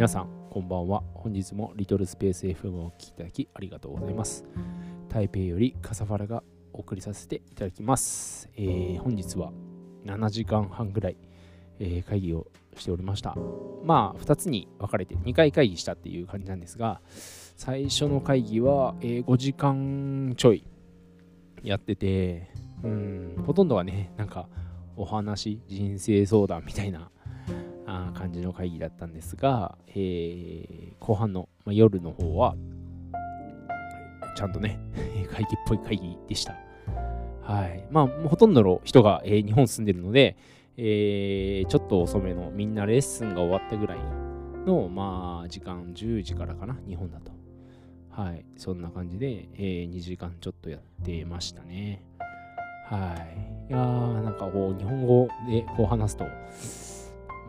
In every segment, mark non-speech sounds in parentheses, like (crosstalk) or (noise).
皆さん、こんばんは。本日もリトルスペース FM をお聴きいただきありがとうございます。台北よりカサファラがお送りさせていただきます。えー本日は7時間半ぐらい、えー会議をしておりました。まあ、2つに分かれて2回会議したっていう感じなんですが、最初の会議は、えー5時間ちょいやってて、うん、ほとんどはね、なんかお話、人生相談みたいなあ感じの会議だったんですが、えー後半の、まあ、夜の方は、ちゃんとね、(laughs) 会議っぽい会議でした。はい。まあ、ほとんどの人が、えー日本住んでるので、えーちょっと遅めのみんなレッスンが終わったぐらいの、まあ、時間10時からかな、日本だと。はい。そんな感じで、えー2時間ちょっとやってましたね。はい。いやー、なんかこう、日本語でこう話すと、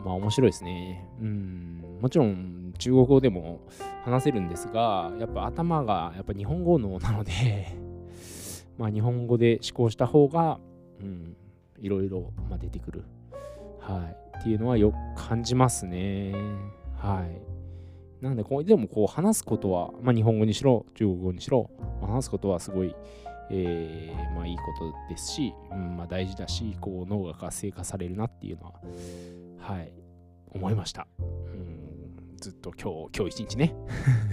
まあ面白いですね。うん。もちろん中国語でも話せるんですが、やっぱ頭がやっぱ日本語脳なので、(laughs) まあ日本語で思考した方が、うん、いろいろまあ出てくる。はい。っていうのはよく感じますね。はい。なんでこう、でもこう話すことは、まあ日本語にしろ、中国語にしろ、話すことはすごい、えーまあいいことですし、うんまあ大事だし、こう脳が活性化されるなっていうのは、はい、思いました。うん、ずっと今日、今日一日ね。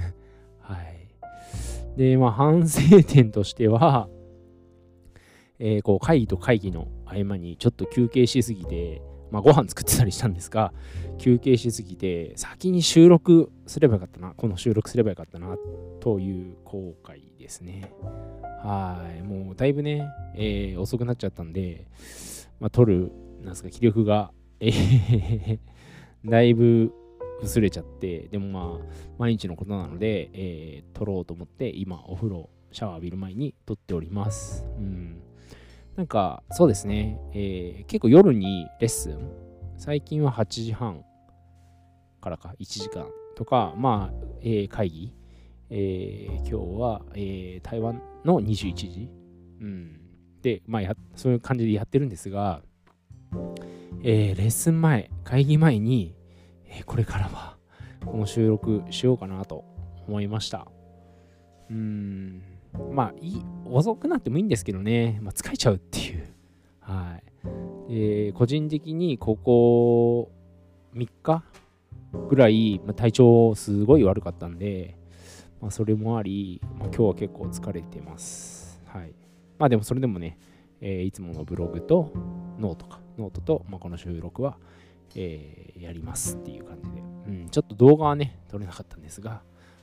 (laughs) はい。で、まあ、反省点としては、(laughs) えーこう会議と会議の合間にちょっと休憩しすぎて、まあ、ご飯作ってたりしたんですが、休憩しすぎて、先に収録すればよかったな、この収録すればよかったな、という後悔ですね。はい。もうだいぶね、えー遅くなっちゃったんで、まあ、撮る、なんですか、気力がだいぶ薄れちゃって、でもまあ、毎日のことなので、えー撮ろうと思って、今、お風呂、シャワー浴びる前に撮っております。うん。なんか、そうですね、えー結構夜にレッスン、最近は8時半からか、1時間とか、まあ、えー会議、えー今日は、えー台湾の21時、うん。で、まあ、そういう感じでやってるんですが、えーレッスン前、会議前に、えーこれからはこの収録しようかなと思いました。うーん、まあいい、遅くなってもいいんですけどね、まあ、疲れちゃうっていう。はい。えー個人的にここ3日ぐらい、まあ、体調すごい悪かったんで、まあ、それもあり、まあ、今日は結構疲れてます。はい。まあでもそれでもね、えーいつものブログとノートか、ノートと、まあ、この収録は、えーやりますっていう感じで、うん、ちょっと動画はね、撮れなかったんですが、ま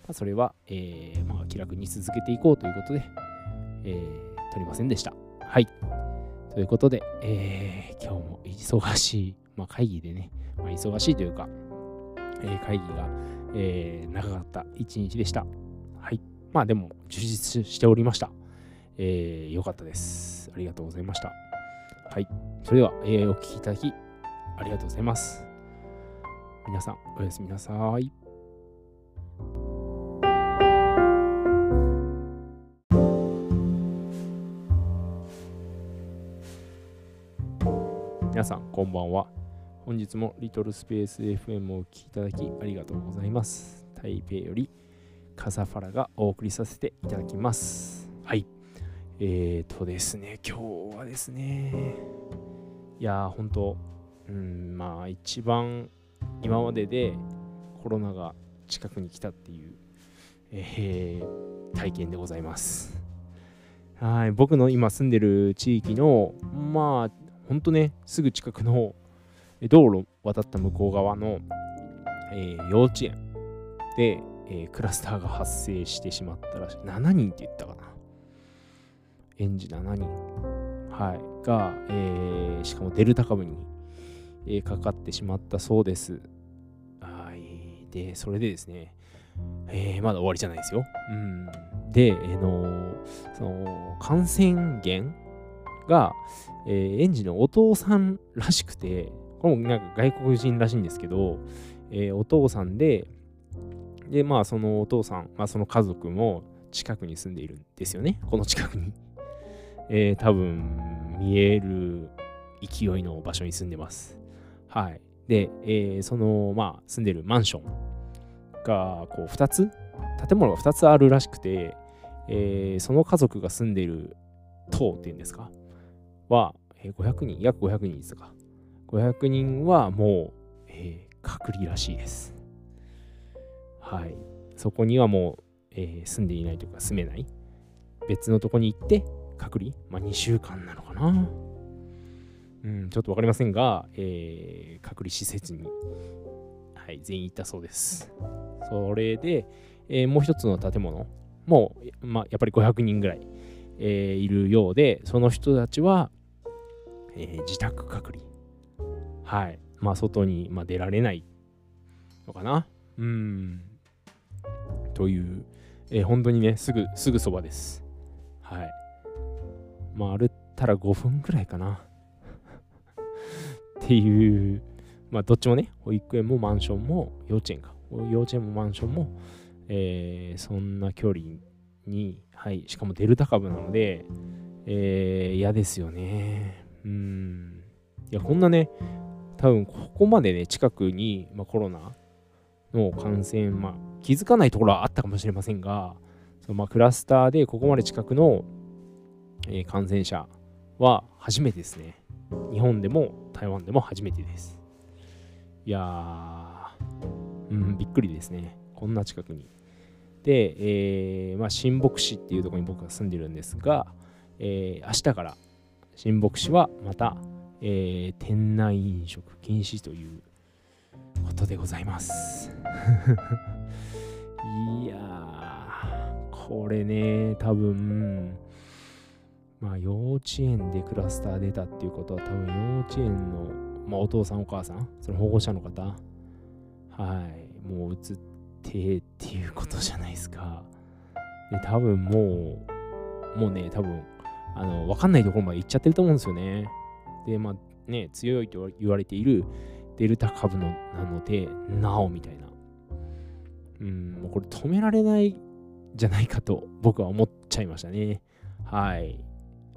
あ、それは、えーまあ、気楽に続けていこうということで、えー撮りませんでした。はい。ということで、えー今日も忙しい、まあ、会議でね、まあ、忙しいというか、えー会議が、えー長かった一日でした。はい。まあでも、充実しておりました。えーよかったです。ありがとうございました。はい。それでは、えーお聞きいただき、ありがとうございます。皆さん、おやすみなさい。皆さん、こんばんは。本日もリトルスペース FM をお聞きいただきありがとうございます。台北よりカサファラがお送りさせていただきます。はい。えーとですね、今日はですね、いやー、本当うん、まあ、一番今まででコロナが近くに来たっていう、えー体験でございます。はい、僕の今住んでる地域の、まあ、本当ね、すぐ近くの道路渡った向こう側の、えー幼稚園で、えークラスターが発生してしまったらしい。7人って言ったかな？園児7人、はい、が、えーしかもデルタ株に、えーかかってしまったそうです。はい。で、それでですね、えーまだ終わりじゃないですよ。うん、で、えーのその感染源が、えー園児のお父さんらしくて、これもなんか外国人らしいんですけど、えーお父さんで、で、まあそのお父さん、まあその家族も近くに住んでいるんですよね。この近くに。えー多分見える勢いの場所に住んでます。はい。で、えーその、まあ住んでるマンションがこう2つ建物が2つあるらしくて、えー、その家族が住んでる棟っていうんですか？は、えー、500人約500人ですか？500人はもう、えー、隔離らしいです。はい。そこにはもう、えー、住んでいないというか住めない。別のとこに行って隔離？まあ2週間なのかな？うん、ちょっと分かりませんが、えー、隔離施設に、はい、全員行ったそうです。それで、えー、もう一つの建物もう、まあ、やっぱり500人ぐらい、えー、いるようで、その人たちは、えー、自宅隔離。はい。まあ、外に、まあ、出られないのかな？うん。という、えー、本当にね、すぐ、すぐそばです。はい。まあ、歩ったら5分ぐらいかな。(laughs) っていう、まあ、どっちもね、保育園もマンションも幼稚園か。幼稚園もマンションも、えー、そんな距離に、はい、しかもデルタ株なので、えー、嫌ですよね。うん。いや、こんなね、多分ここまでね、近くに、まあ、コロナの感染、まあ、気づかないところはあったかもしれませんが、そのまあ、クラスターでここまで近くの、え、感染者は初めてですね。日本でも台湾でも初めてです。いやー、うん、びっくりですね。こんな近くに。で、えー、まあ、新牧師っていうところに僕が住んでるんですが、えー、明日から新牧師はまた、えー、店内飲食禁止ということでございます。(laughs) いやー、これね、多分、まあ、幼稚園でクラスター出たっていうことは多分幼稚園の、まあ、お父さんお母さんその保護者の方はいもう移ってっていうことじゃないですか。で多分もうもうね多分あの分かんないところまで行っちゃってると思うんですよね。でまあね強いと言われているデルタ株のなのでなおみたいな。うんもうこれ止められないじゃないかと僕は思っちゃいましたね。はい。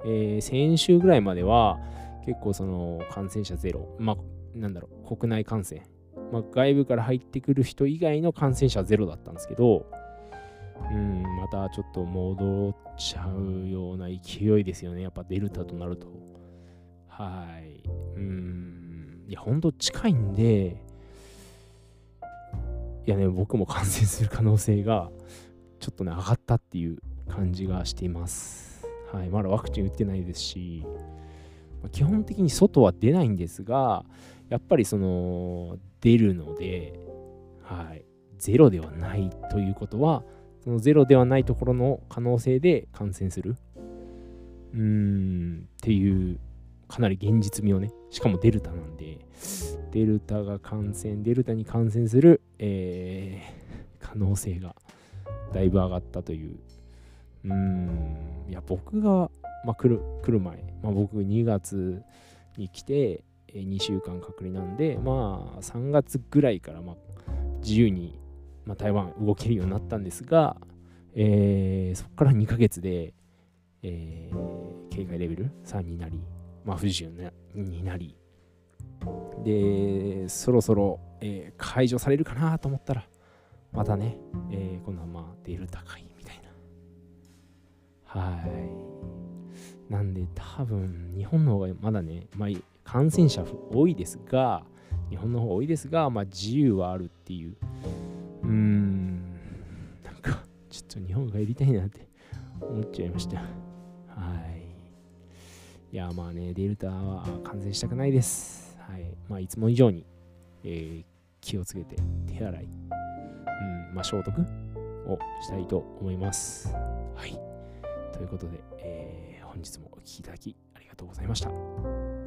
えー、先週ぐらいまでは結構その感染者ゼロ、まあ、なんだろう、国内感染、まあ、外部から入ってくる人以外の感染者ゼロだったんですけど、うん、またちょっと戻っちゃうような勢いですよね、やっぱデルタとなると。はい。うん、いや、ほんと近いんで、いやね、僕も感染する可能性がちょっとね、上がったっていう感じがしています。はい、まだワクチン打ってないですし、ま、基本的に外は出ないんですが、やっぱりその出るので、はい、ゼロではないということは、そのゼロではないところの可能性で感染する。うーん、っていう、かなり現実味をね、しかもデルタなんで、デルタが感染、デルタに感染する、えー、可能性がだいぶ上がったといううん、いや、僕が、まあ、来る来る前、まあ、僕2月に来て、2週間隔離なんで、まあ、3月ぐらいから、まあ、自由に、まあ、台湾動けるようになったんですが、えー、そこから2ヶ月で、えー、警戒レベル3になり、まあ、不自由になり、で、そろそろ、えー、解除されるかなと思ったら、またね、えー、今度はまあデルタ界はい。なんで多分日本の方がまだね、まあ、感染者多いですが日本の方が多いですが、まあ、自由はあるっていう。うーん。なんかちょっと日本がやりたいなって思っちゃいました。はい。いやまあねデルタは感染したくないです。はい。まあいつも以上に、えー、気をつけて手洗い。うん。まあ消毒をしたいと思います。はい。ということで、えー、本日もお聴きいただきありがとうございました。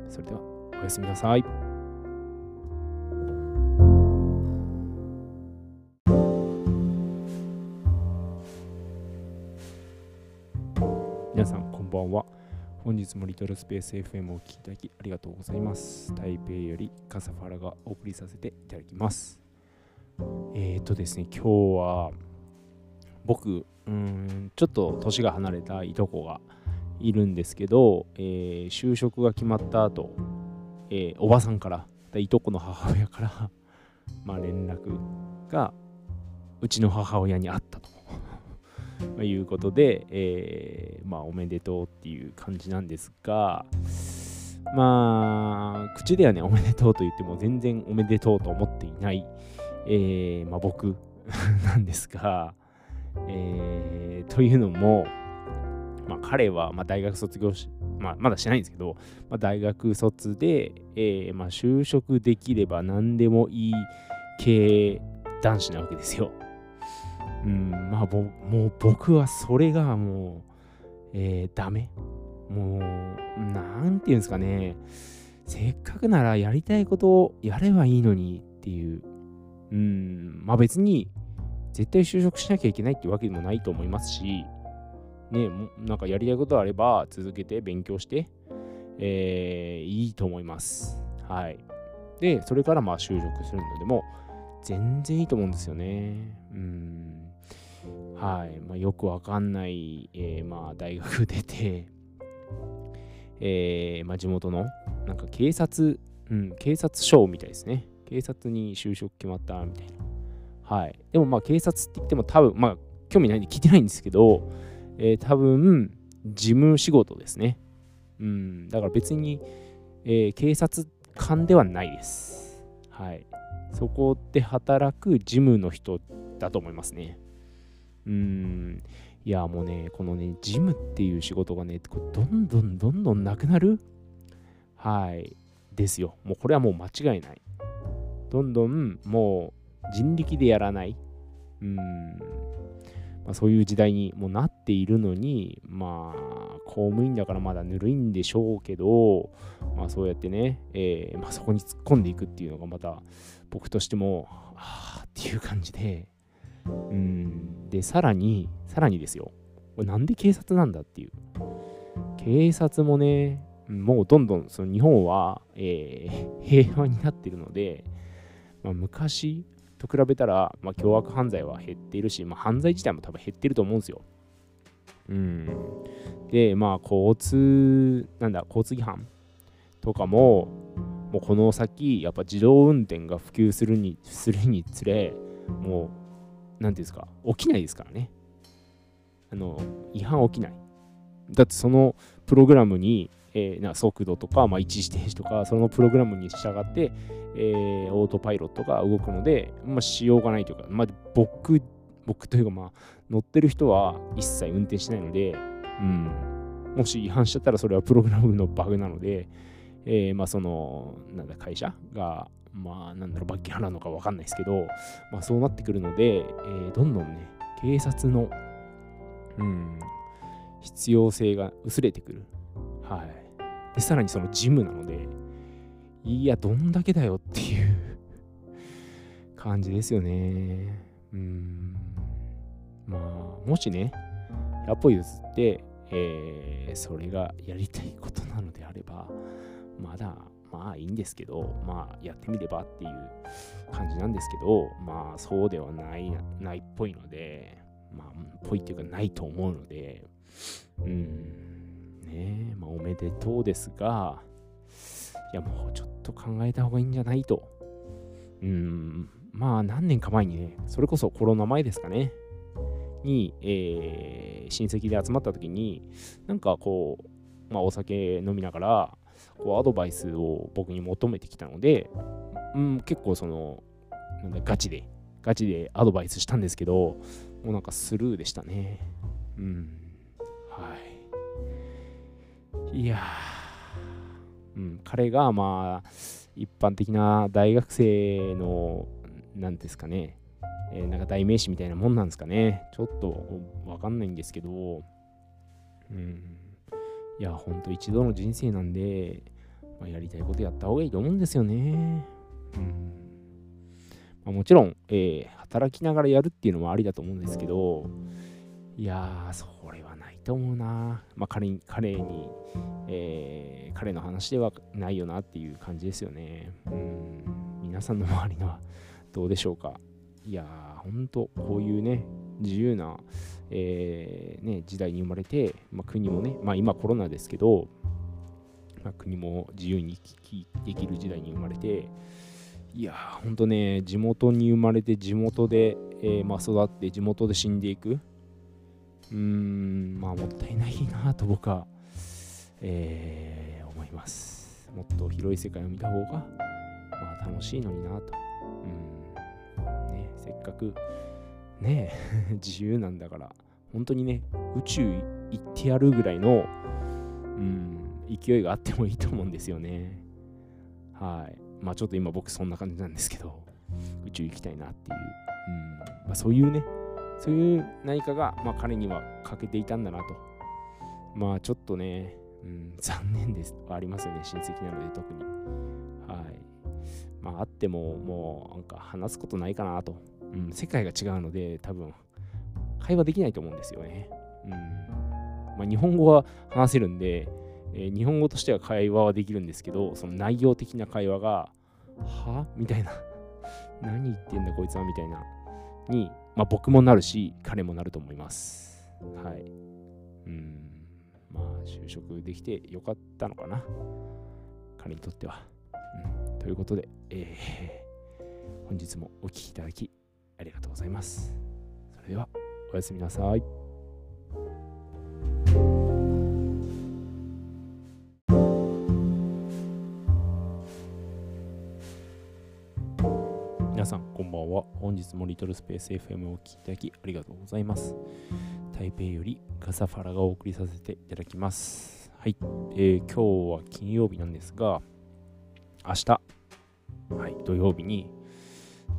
それでは、おやすみなさい。皆さん、こんばんは。本日もリトルスペース FM をお聴きいただきありがとうございます。台北よりカサファラがお送りさせていただきます。えっ、ー、とですね、今日は僕、うんちょっと年が離れたいとこがいるんですけど、えー、就職が決まった後、えー、おばさんからいとこの母親から (laughs) まあ連絡がうちの母親に会ったと。(laughs) まいうことで、えー、まあ、おめでとうっていう感じなんですが、まあ、口ではね、おめでとうと言っても全然おめでとうと思っていない、えー、まあ、僕なんですが、えー、というのも、まあ、彼は、まあ、大学卒業し、まあ、まだしないんですけど、まあ、大学卒で、えーまあ、就職できれば何でもいい系男子なわけですよ。うん、まあぼもう僕はそれがもう、えー、ダメ。もう、なんていうんですかね。せっかくならやりたいことをやればいいのにっていう。うん、まあ別に絶対就職しなきゃいけないってわけでもないと思いますし、ね、なんかやりたいことあれば続けて勉強して、えー、いいと思います。はい。で、それからまあ就職するのでも全然いいと思うんですよね。うん。はい。まあ、よくわかんない、えー、まあ大学出て、えー、まあ、地元のなんか警察、うん、警察署みたいですね。警察に就職決まったみたいな。はい。でもまあ警察って言っても多分、まあ興味ないんで聞いてないんですけど、えー、多分、事務仕事ですね。うん、だから別に、えー、警察官ではないです。はい。そこで働く事務の人だと思いますね。うん。いや、もうね、このね、事務っていう仕事がね、どんどんどんどんなくなる？はい。ですよ。もうこれはもう間違いない。どんどんもう人力でやらない。うん。まあ、そういう時代にもなっているのに、まあ、公務員だからまだぬるいんでしょうけど、まあ、そうやってね、えー、まあ、そこに突っ込んでいくっていうのがまた僕としても、ああっていう感じで、うん、で、さらに、さらにですよ、これなんで警察なんだっていう。警察もね、もうどんどんその日本は、えー、平和になってるので、まあ、昔と比べたら、まあ、凶悪犯罪は減っているし、まあ、犯罪自体も多分減ってると思うんですよ。うん。で、まあ、交通、なんだ、交通違反とかも、もうこの先、やっぱ自動運転が普及するにするにつれ、もう、なんていうんですか、起きないですからね。あの、違反起きない。だってそのプログラムに、えー、な速度とか、まあ、一時停止とか、そのプログラムに従って、えー、オートパイロットが動くので、まあ、しようがないというか、まあ、僕、僕というか、まあ、乗ってる人は一切運転しないので、うん、もし違反しちゃったらそれはプログラムのバグなので、えー、まあ、その、なんだ、会社が、まあ、なんだろう、罰金払うのかわかんないですけど、まあ、そうなってくるので、えー、どんどんね、警察の、うん、必要性が薄れてくる。はい。で、さらにそのジムなので、いや、どんだけだよっていう (laughs) 感じですよね。うん。まあ、もしね、100歩譲って、えー、それがやりたいことなのであれば、まだ、まあいいんですけど、まあやってみればっていう感じなんですけど、まあそうではない、ないっぽいので、まあ、ぽいっていうかないと思うので、うん、ねまあおめでとうですが、いやもうちょっと考えた方がいいんじゃないと。うん、まあ何年か前にね、それこそコロナ前ですかね、に、えー、親戚で集まった時に、なんかこう、まあお酒飲みながら、こうアドバイスを僕に求めてきたので、うん、結構その、なんだ、ガチで、ガチでアドバイスしたんですけど、もうなんかスルーでしたね。うん。はい。いやー、うん、彼がまあ一般的な大学生の何ですかね、えー、なんか代名詞みたいなもんなんですかね。ちょっとわかんないんですけど、うん、いやほんと一度の人生なんで、まあ、やりたいことやった方がいいと思うんですよね、うん。まあ、もちろん、えー、働きながらやるっていうのもありだと思うんですけど。いやーそれはないと思うなまあ彼に彼にえー、彼の話ではないよなっていう感じですよね。うん、皆さんの周りのはどうでしょうか？いやー、ほんと、こういうね、自由な、えー、ね、時代に生まれて、まあ、国もね、まあ今コロナですけど、まあ、国も自由に行き来できる時代に生まれて、いやー、ほんとね、地元に生まれて地元で、えー、まあ、育って地元で死んでいく。うーん、まあ、もったいないなと僕は、えー、思います。もっと広い世界を見た方が、まあ、楽しいのになと。うん。ね、せっかく、ね (laughs) 自由なんだから、本当にね、宇宙行ってやるぐらいの、うん、勢いがあってもいいと思うんですよね。はい。まあちょっと今僕そんな感じなんですけど、宇宙行きたいなっていう、うんまあ、そういうね、そういう何かが、まあ、彼には欠けていたんだなと。まあちょっとね、うん、(laughs) 残念ですありますよね、親戚なので特に。はい。まああってももうなんか話すことないかなと。うん、世界が違うので多分会話できないと思うんですよね。うんまあ、日本語は話せるんで、えー、日本語としては会話はできるんですけど、その内容的な会話が、は？みたいな。(laughs) 何言ってんだこいつはみたいな。に、まあ、僕もなるし、彼もなると思います。はい。うん。まあ、就職できてよかったのかな。彼にとっては。うん、ということで、えー、(laughs) 本日もお聴きいただきありがとうございます。それでは、おやすみなさい。皆さんこんばんは。本日もリトルスペース FM をお聴きいただきありがとうございます。台北よりガサファラがお送りさせていただきます。はい、えー、今日は金曜日なんですが明日。はい。土曜日に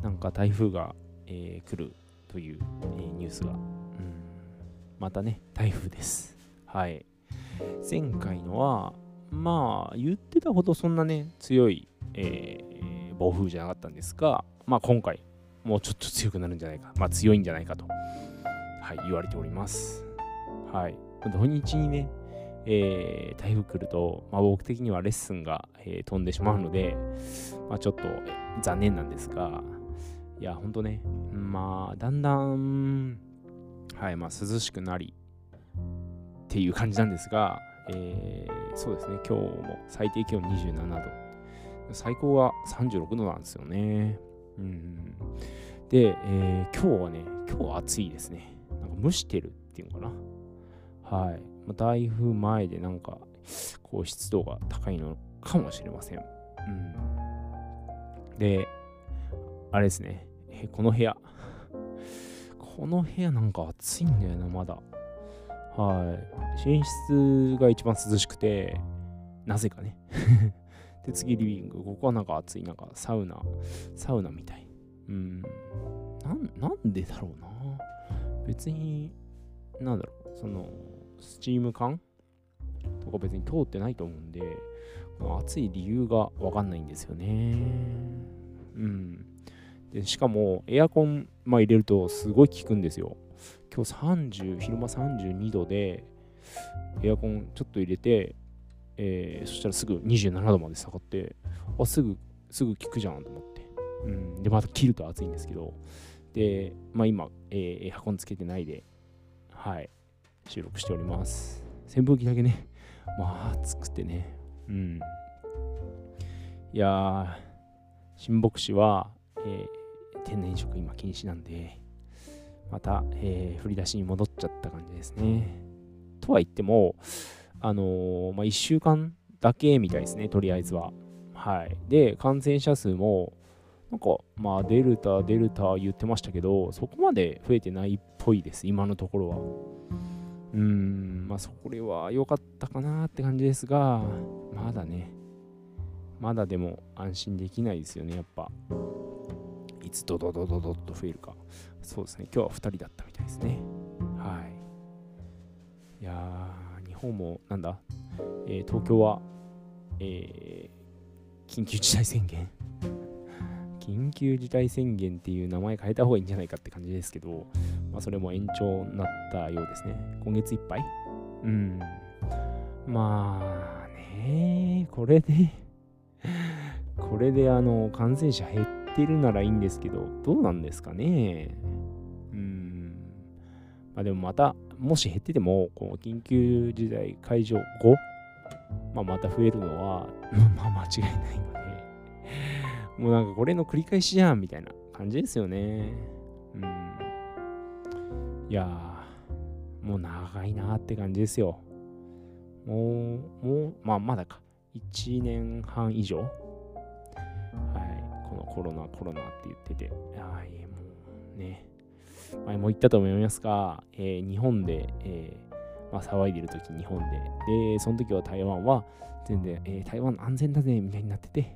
なんか台風が、えー、来るという、えー、ニュースが、うん、またね台風です。はい。前回のはまあ言ってたほどそんなね強い、えー、暴風じゃなかったんですがまあ、今回、もうちょっと強くなるんじゃないか、まあ、強いんじゃないかと、はい、言われております。はい。土日にね、えー、台風来ると、まあ、僕的にはレッスンが、えー、飛んでしまうので、まあ、ちょっと残念なんですが、いや、ほんとね、まあ、だんだん、はい、まあ、涼しくなりっていう感じなんですが、えー、そうですね、今日も最低気温27度、最高が36度なんですよね。うん。で、えー、今日はね、今日は暑いですね。なんか蒸してるっていうのかな。はい。ま、台風前でなんか、こう湿度が高いのかもしれません。うん。で、あれですね、えー、この部屋。この部屋なんか暑いんだよな、まだ。はい。寝室が一番涼しくて、なぜかねで、次リビング。ここはなんか暑い、なんかサウナ、サウナみたい。うん。なん、なんでだろうな。別に、なんだろう、その、スチーム缶とか別に通ってないと思うんで、暑い理由がわかんないんですよね。うん。で、しかも、エアコン、まあ、入れるとすごい効くんですよ。今日30、昼間32度で、エアコンちょっと入れて、えー、そしたらすぐ27度まで下がって、あ、すぐ、すぐ効くじゃんと思って。うん。で、また切ると暑いんですけど、で、まあ今、えー、エアコンつけてないで、はい、収録しております。扇風機だけね、まあ暑くてね、うん。いやー、新牧師は、えー、天然色今禁止なんで、また、えー、振り出しに戻っちゃった感じですね。とは言っても、あのー、まあ、1週間だけみたいですね、とりあえずは。はい。で、感染者数も、なんか、まあ、デルタ、デルタ言ってましたけど、そこまで増えてないっぽいです、今のところは。うーん、まあ、それは良かったかなって感じですが、まだね、まだでも安心できないですよね、やっぱ。いつドドドドドッと増えるか。そうですね、今日は2人だったみたいですね。はい。いやー、方も、なんだ、えー、東京は、えー、緊急事態宣言 (laughs) 緊急事態宣言っていう名前変えた方がいいんじゃないかって感じですけど、まあ、それも延長になったようですね。今月いっぱい？うん。まあね、これで (laughs) これであの、感染者減ってるならいいんですけど、どうなんですかね。うん。まあでもまた、もし減ってても、この緊急事態解除後、まあ、また増えるのは、(laughs) まあ間違いないので、(laughs) もうなんかこれの繰り返しじゃんみたいな感じですよね。うん。いやー、もう長いなって感じですよ。もう、もう、まあまだか。1年半以上はい。このコロナ、コロナって言ってて。はい、もうね。前も言ったと思いますが、えー、日本で、えー、まあ、騒いでる時日本で。で、その時は台湾は全然、えー、台湾安全だぜみたいになってて。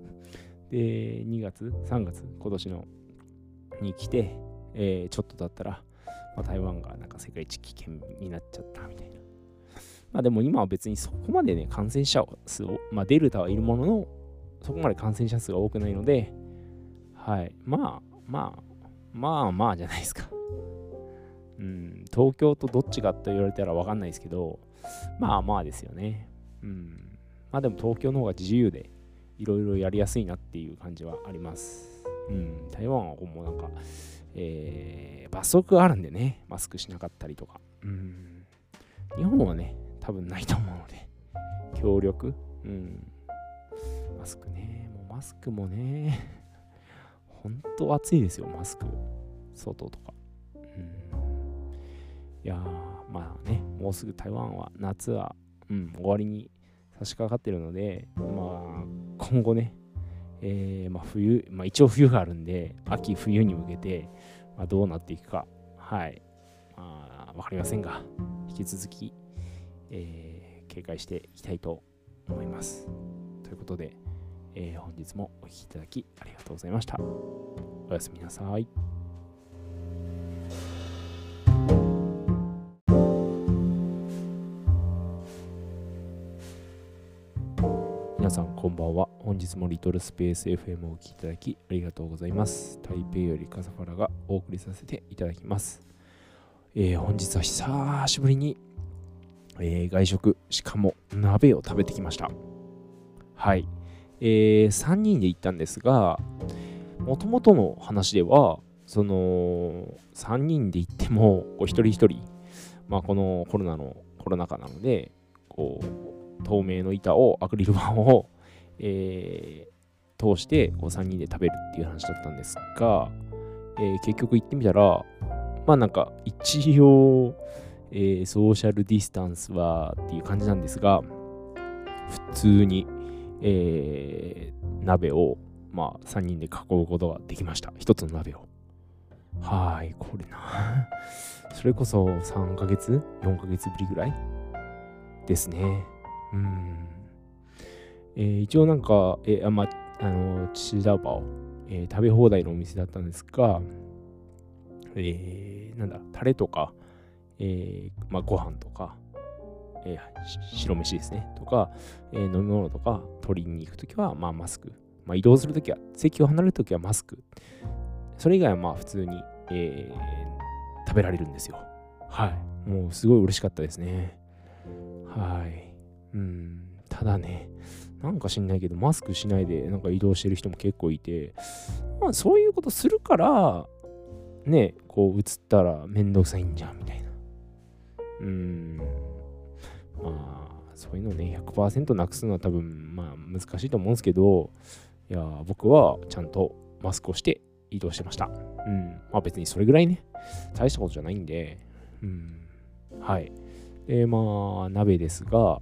(laughs) で、2月、3月、今年のに来て、え、ちょっとだったら、まあ、台湾がなんか世界一危険になっちゃったみたいな。まあでも今は別にそこまでね、感染者数を、まあデルタはいるものの、そこまで感染者数が多くないので、はい。まあ、まあ、まあまあじゃないですか。うん、東京とどっちかと言われたらわかんないですけど、まあまあですよね。うん。まあでも東京の方が自由で、いろいろやりやすいなっていう感じはあります。うん。台湾はもうなんか、えー、罰則があるんでね、マスクしなかったりとか。うん。日本はね、多分ないと思うので、協力うん。マスクね、もうマスクもね、本当暑いですよ、マスク。外とか。うん。いやー、まあね、もうすぐ台湾は夏は、うん、終わりに差し掛かってるので、まあ、今後ね、えー、まあ、冬、まあ、一応冬があるんで、秋、冬に向けて、まあ、どうなっていくか、はい、まあ、わかりませんが、引き続き、えー、警戒していきたいと思います。ということで、えー、本日もお聴きいただきありがとうございました。おやすみなさい。皆さんこんばんは。本日もリトルスペース FM をお聴きいただきありがとうございます。台北より笠原がお送りさせていただきます。えー、本日は久しぶりに、えー、外食、しかも鍋を食べてきました。はい。えー、3人で行ったんですが、もともとの話では、その3人で行っても、一人一人、まあ、このコロナのコロナ禍なので、こう透明の板を、アクリル板を、えー、通してこう3人で食べるっていう話だったんですが、えー、結局行ってみたら、まあなんか一応、えー、ソーシャルディスタンスはっていう感じなんですが、普通に、えー、鍋を、まあ、3人で囲うことができました。一つの鍋を。はい、これな。(laughs) それこそ3ヶ月 ?4 ヶ月ぶりぐらい？ですね。うん。えー、一応なんか、えー、あまあの、チダバオ、えー、食べ放題のお店だったんですが、えー、なんだ、タレとか、えー、まあ、ご飯とか、えー、白飯ですね、とか、えー、飲み物とか取りに行くときは、まあ、マスク。まあ、移動するときは、席を離れるときはマスク。それ以外はまあ普通に、えー、食べられるんですよ。はい。もうすごい嬉しかったですね。はい。うん、ただね、なんか知んないけど、マスクしないでなんか移動してる人も結構いて、まあそういうことするから、ね、こう映ったらめんどくさいんじゃんみたいな。うん。まあ、そういうのをね、100%なくすのは多分、まあ難しいと思うんですけど、いや、僕はちゃんとマスクをして移動してました。うん。まあ別にそれぐらいね、大したことじゃないんで、うん。はい。で、まあ、鍋ですが、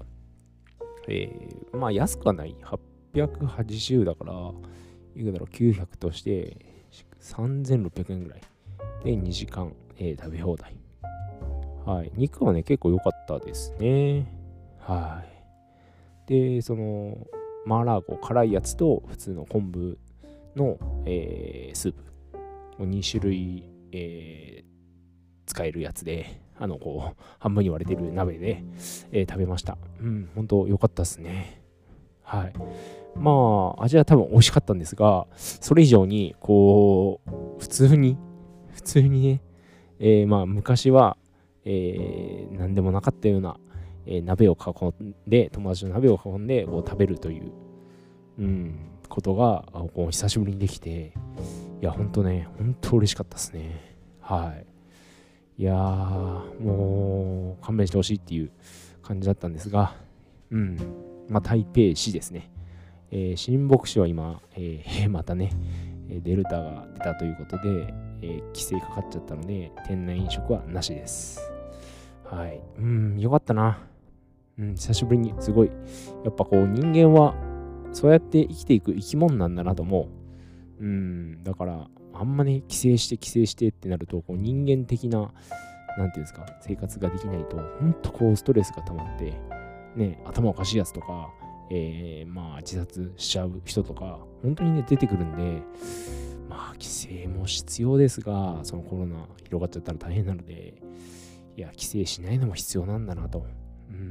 えー、まあ安くはない。880だから、いくだろう、900として3600円ぐらい。で、2時間、えー、食べ放題。はい。肉はね、結構良かったですね。はい。で、その、マーラーゴ、辛いやつと普通の昆布の、えー、スープ。2種類、えー、使えるやつで、あの、こう、半分に割れてる鍋で、えー、食べました。うん、本当良かったですね。はい。まあ、味は多分美味しかったんですが、それ以上に、こう、普通に、普通にね、えー、まあ、昔は、えー、何でもなかったような、えー、鍋を囲んで、友達の鍋を囲んで、こう、食べるという、うん、ことが、こう久しぶりにできて、いや、ほんとね、ほんと嬉しかったですね。はい。いやー、もう勘弁してほしいっていう感じだったんですが、うん、まあ、台北市ですね。えー、新牧師は今、えー、(laughs) またね、デルタが出たということで、えー、規制かかっちゃったので、店内飲食はなしです。はい。うん、よかったな。うん、久しぶりにすごい、やっぱこう人間はそうやって生きていく生き物なんだなと思う。うん、だから、あんまね、規制して規制してってなると、こう人間的な、なんていうんですか、生活ができないと、ほんとこうストレスが溜まって、ね、頭おかしいやつとか、えー、まあ自殺しちゃう人とか、本当にね、出てくるんで、まあ規制も必要ですが、そのコロナ広がっちゃったら大変なので、いや、規制しないのも必要なんだなと。うん、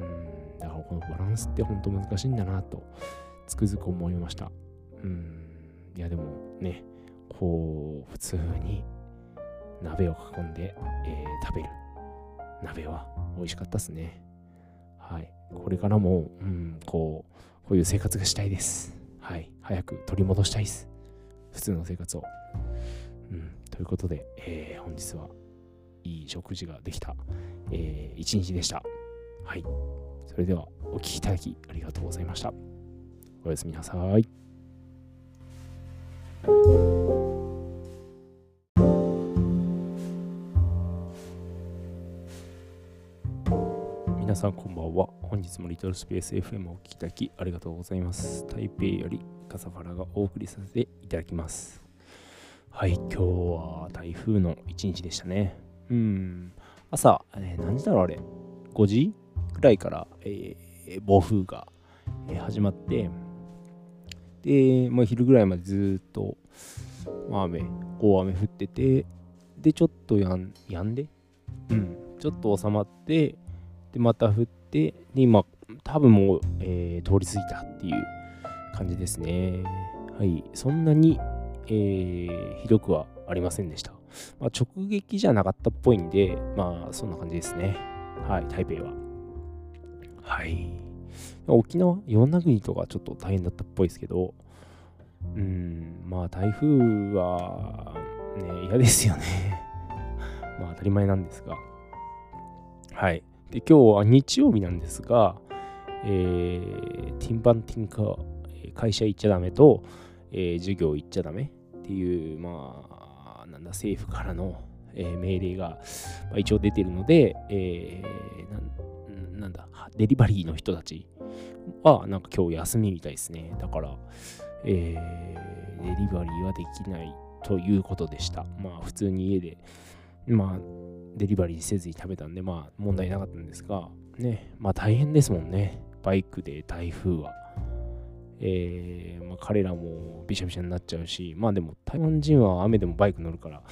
だからこのバランスって本当難しいんだなと、つくづく思いました。うん、いやでもね、こう、普通に鍋を囲んで、えー、食べる。鍋は美味しかったですね。はい。これからも、うん、こう、こういう生活がしたいです。はい。早く取り戻したいです。普通の生活を。うん。ということで、えー、本日はいい食事ができた、えー、一日でした。はい。それでは、お聴きいただきありがとうございました。おやすみなさい。皆さんこんばんは。本日もリトルスペース FM をお聞きいただきありがとうございます。台北より笠原がお送りさせていただきます。はい、今日は台風の一日でしたね。うん、朝、えー、何時だろうあれ、5時くらいから、えー、暴風が、えー、始まって、で、まあ、昼ぐらいまでずっと、まあ、雨、大雨降ってて、で、ちょっとやんやんで、うん、ちょっと収まって、で、また降って、で、今、多分もう、えー、通り過ぎたっていう感じですね。はい。そんなに、えー、ひどくはありませんでした。まあ、直撃じゃなかったっぽいんで、まあ、そんな感じですね。はい、台北は。はい。沖縄、与那国とかちょっと大変だったっぽいですけど、うん、まあ、台風は、ね、嫌ですよね。(laughs) まあ、当たり前なんですが。はい。で、今日は日曜日なんですが、えー、ティンバンティンカー、会社行っちゃダメと、えー、授業行っちゃダメっていう、まあ、んだ、政府からの、えー、命令が、まあ、一応出てるので、えー、ななんだ、デリバリーの人たちは、なんか今日休みみたいですね。だから、えー、デリバリーはできないということでした。まあ、普通に家で、まあ、デリバリーせずに食べたんで、まあ問題なかったんですが、ね、まあ大変ですもんね。バイクで台風は。えー、まあ、彼らもびしゃびしゃになっちゃうし、まあでも台湾人は雨でもバイク乗るから、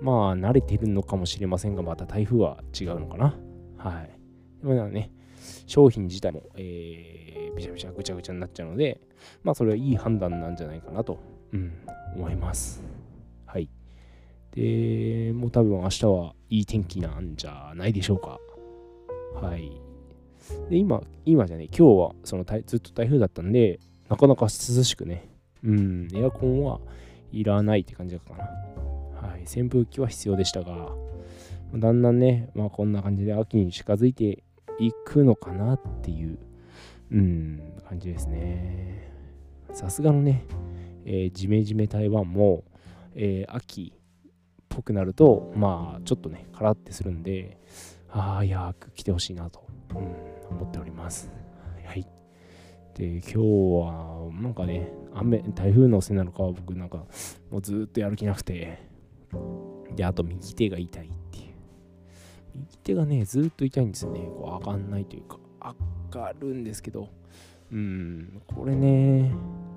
まあ慣れてるのかもしれませんが、また台風は違うのかな。はい。でもね、商品自体も、えー、びしゃびしゃぐちゃぐちゃになっちゃうので、まあそれはいい判断なんじゃないかなと、うん、思います。はい。で、もう多分明日はいい天気なんじゃないでしょうか。はい。で、今、今じゃね、今日はそのずっと台風だったんで、なかなか涼しくね、うん、エアコンはいらないって感じだかな。はい。扇風機は必要でしたが、だんだんね、まあこんな感じで秋に近づいていくのかなっていう、うん、感じですね。さすがのね、えー、ジメジメ台湾も、えー、秋ぽくなると、まあ、ちょっとね、カラってするんで、ああ、早く来てほしいなと、うん、思っております。はい。で、今日は、なんかね、雨、台風のせいなのかは僕なんか、もうずっとやる気なくて、で、あと右手が痛いっていう。右手がね、ずっと痛いんですよね。こう上がんないというか、上がるんですけど、うん、これね、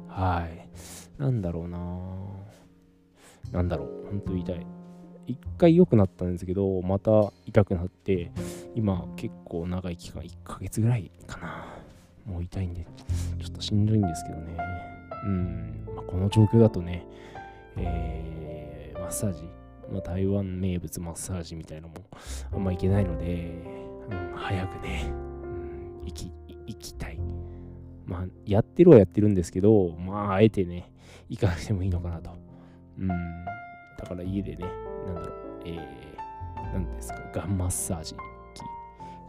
はい。なんだろうななんだろう、ほんと痛い。1回良くなったんですけど、また痛くなって、今結構長い期間、1ヶ月ぐらいかな。もう痛いんで、ちょっとしんどいんですけどね。うん、まあ、この状況だとね、えー、マッサージ、まあ、台湾名物マッサージみたいなのもあんま行けないので、うん、早くね、うん、行き、行きたい。まあ、やってるはやってるんですけど、まあ、あえてね、行かなくてもいいのかなと。うん、だから家でね、なんだろう、えー、なんですか、ガンマッサージ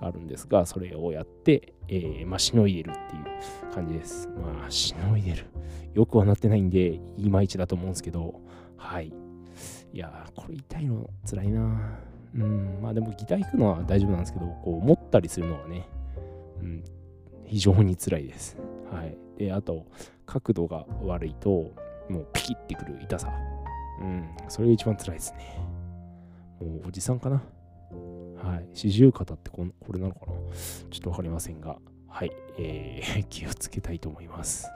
があるんですが、それをやって、えー、まあ、しのいでるっていう感じです。まあ、しのいでる。よくはなってないんで、いまいちだと思うんですけど、はい。いやー、これ痛いの辛いなうん、まあでもギター弾くのは大丈夫なんですけど、こう持ったりするのはね、うん、非常に辛いです。はい。で、あと、角度が悪いと、もうピキってくる痛さ。うん、それが一番辛いですね。もうおじさんかな。はい。四十肩ってここれなのかな？ちょっとわかりませんが、はい。えー、(laughs) 気をつけたいと思います。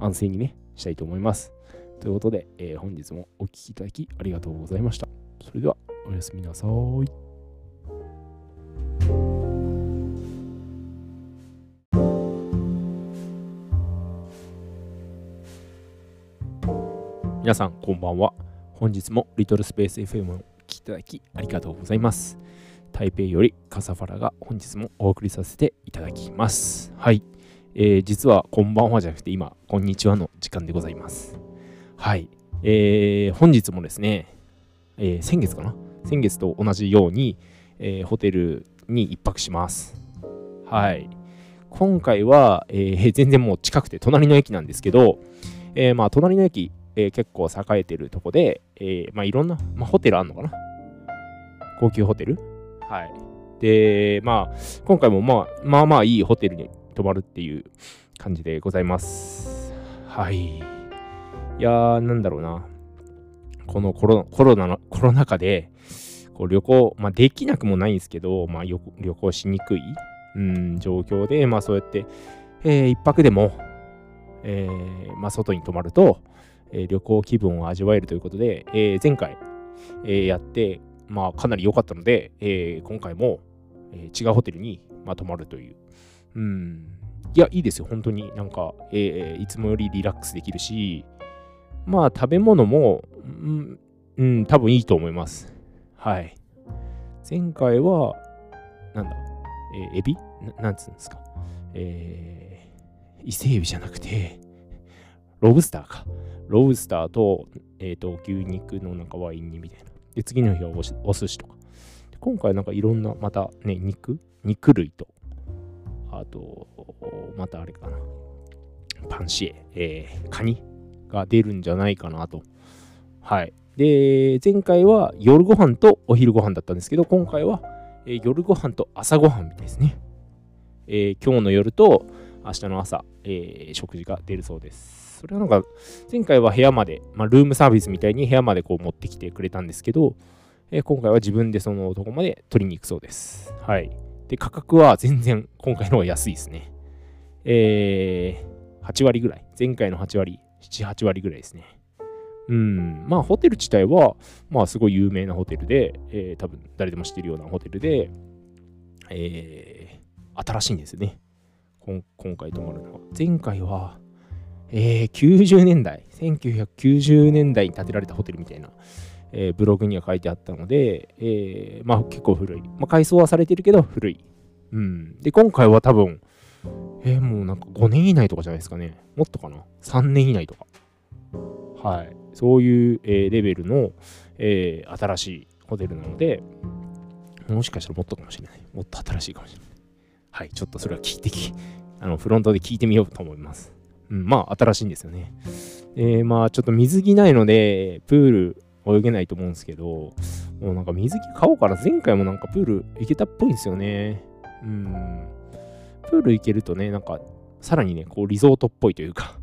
安静にね、したいと思います。ということで、えー、本日もお聴きいただきありがとうございました。それでは、おやすみなさい。皆さんこんばんは本日もリトルスペース FM をお聴きいただきありがとうございます台北よりカサファラが本日もお送りさせていただきます。はい、えー、実はこんばんはじゃなくて今こんにちはの時間でございます。はい、えー、本日もですね、えー、先月かな？先月と同じように、えー、ホテルに1泊します。はい。今回は、えー、全然もう近くて隣の駅なんですけど、えー、まあ隣の駅えー、結構栄えてるとこで、えー、まあいろんな、まあ、ホテルあんのかな？高級ホテル？はい。で、まあ、今回もまあ、まあまあいいホテルに泊まるっていう感じでございます。はい。いやー、なんだろうな。このコロコロナの、コロナ禍で、こう旅行、まあできなくもないんですけど、まあ旅行しにくい、うん、状況で、まあそうやって、えー、一泊でも、えー、まあ外に泊まると、え旅行気分を味わえるということで、え前回、えやって、まあ、かなり良かったので、え今回も、え違うホテルに、まあ、泊まるという。うん。いや、いいですよ、本当に。なんか、えいつもよりリラックスできるし、まあ、食べ物も、うん、うん、多分いいと思います。はい。前回は、なんだ、えー、エビ？ななんつうんですか？えー、伊勢エビじゃなくて、ロブスターか。ロブスターと、えっ、ー、と、牛肉のなんかワイン煮みたいな。で、次の日はおお寿司とか。今回なんかいろんな、またね、肉？肉類と、あと、またあれかな。パンシエ、えー、カニが出るんじゃないかなと。はい。で、前回は夜ご飯とお昼ご飯だったんですけど、今回は、えー、夜ご飯と朝ご飯みたいですね。えー、今日の夜と明日の朝、えー、食事が出るそうです。それはなんか、前回は部屋まで、まあ、ルームサービスみたいに部屋までこう持ってきてくれたんですけど、えー、今回は自分でそのとこまで取りに行くそうです。はい。で、価格は (laughs) 全然今回の方が安いですね。えー、8割ぐらい。前回の8割、7、8割ぐらいですね。うん。まあ、ホテル自体は、まあ、すごい有名なホテルで、えー、多分誰でも知ってるようなホテルで、えー、新しいんですよね。今回泊まるのは。前回は、えー、90年代、1990年代に建てられたホテルみたいな、えー、ブログには書いてあったので、えー、まあ結構古い。まあ改装はされてるけど古い。うん。で、今回は多分、えー、もうなんか5年以内とかじゃないですかね。もっとかな ?3 年以内とか。はい。そういう、え、レベルの、えー、新しいホテルなので、もしかしたらもっとかもしれない。もっと新しいかもしれない。はい。ちょっとそれは聞いてき、(laughs) あの、フロントで聞いてみようと思います。うん、まあ、新しいんですよね。えー、まあ、ちょっと水着ないので、プール泳げないと思うんですけど、もうなんか水着買おうから、前回もなんかプール行けたっぽいんですよね。うん。プール行けるとね、なんか、さらにね、こう、リゾートっぽいというか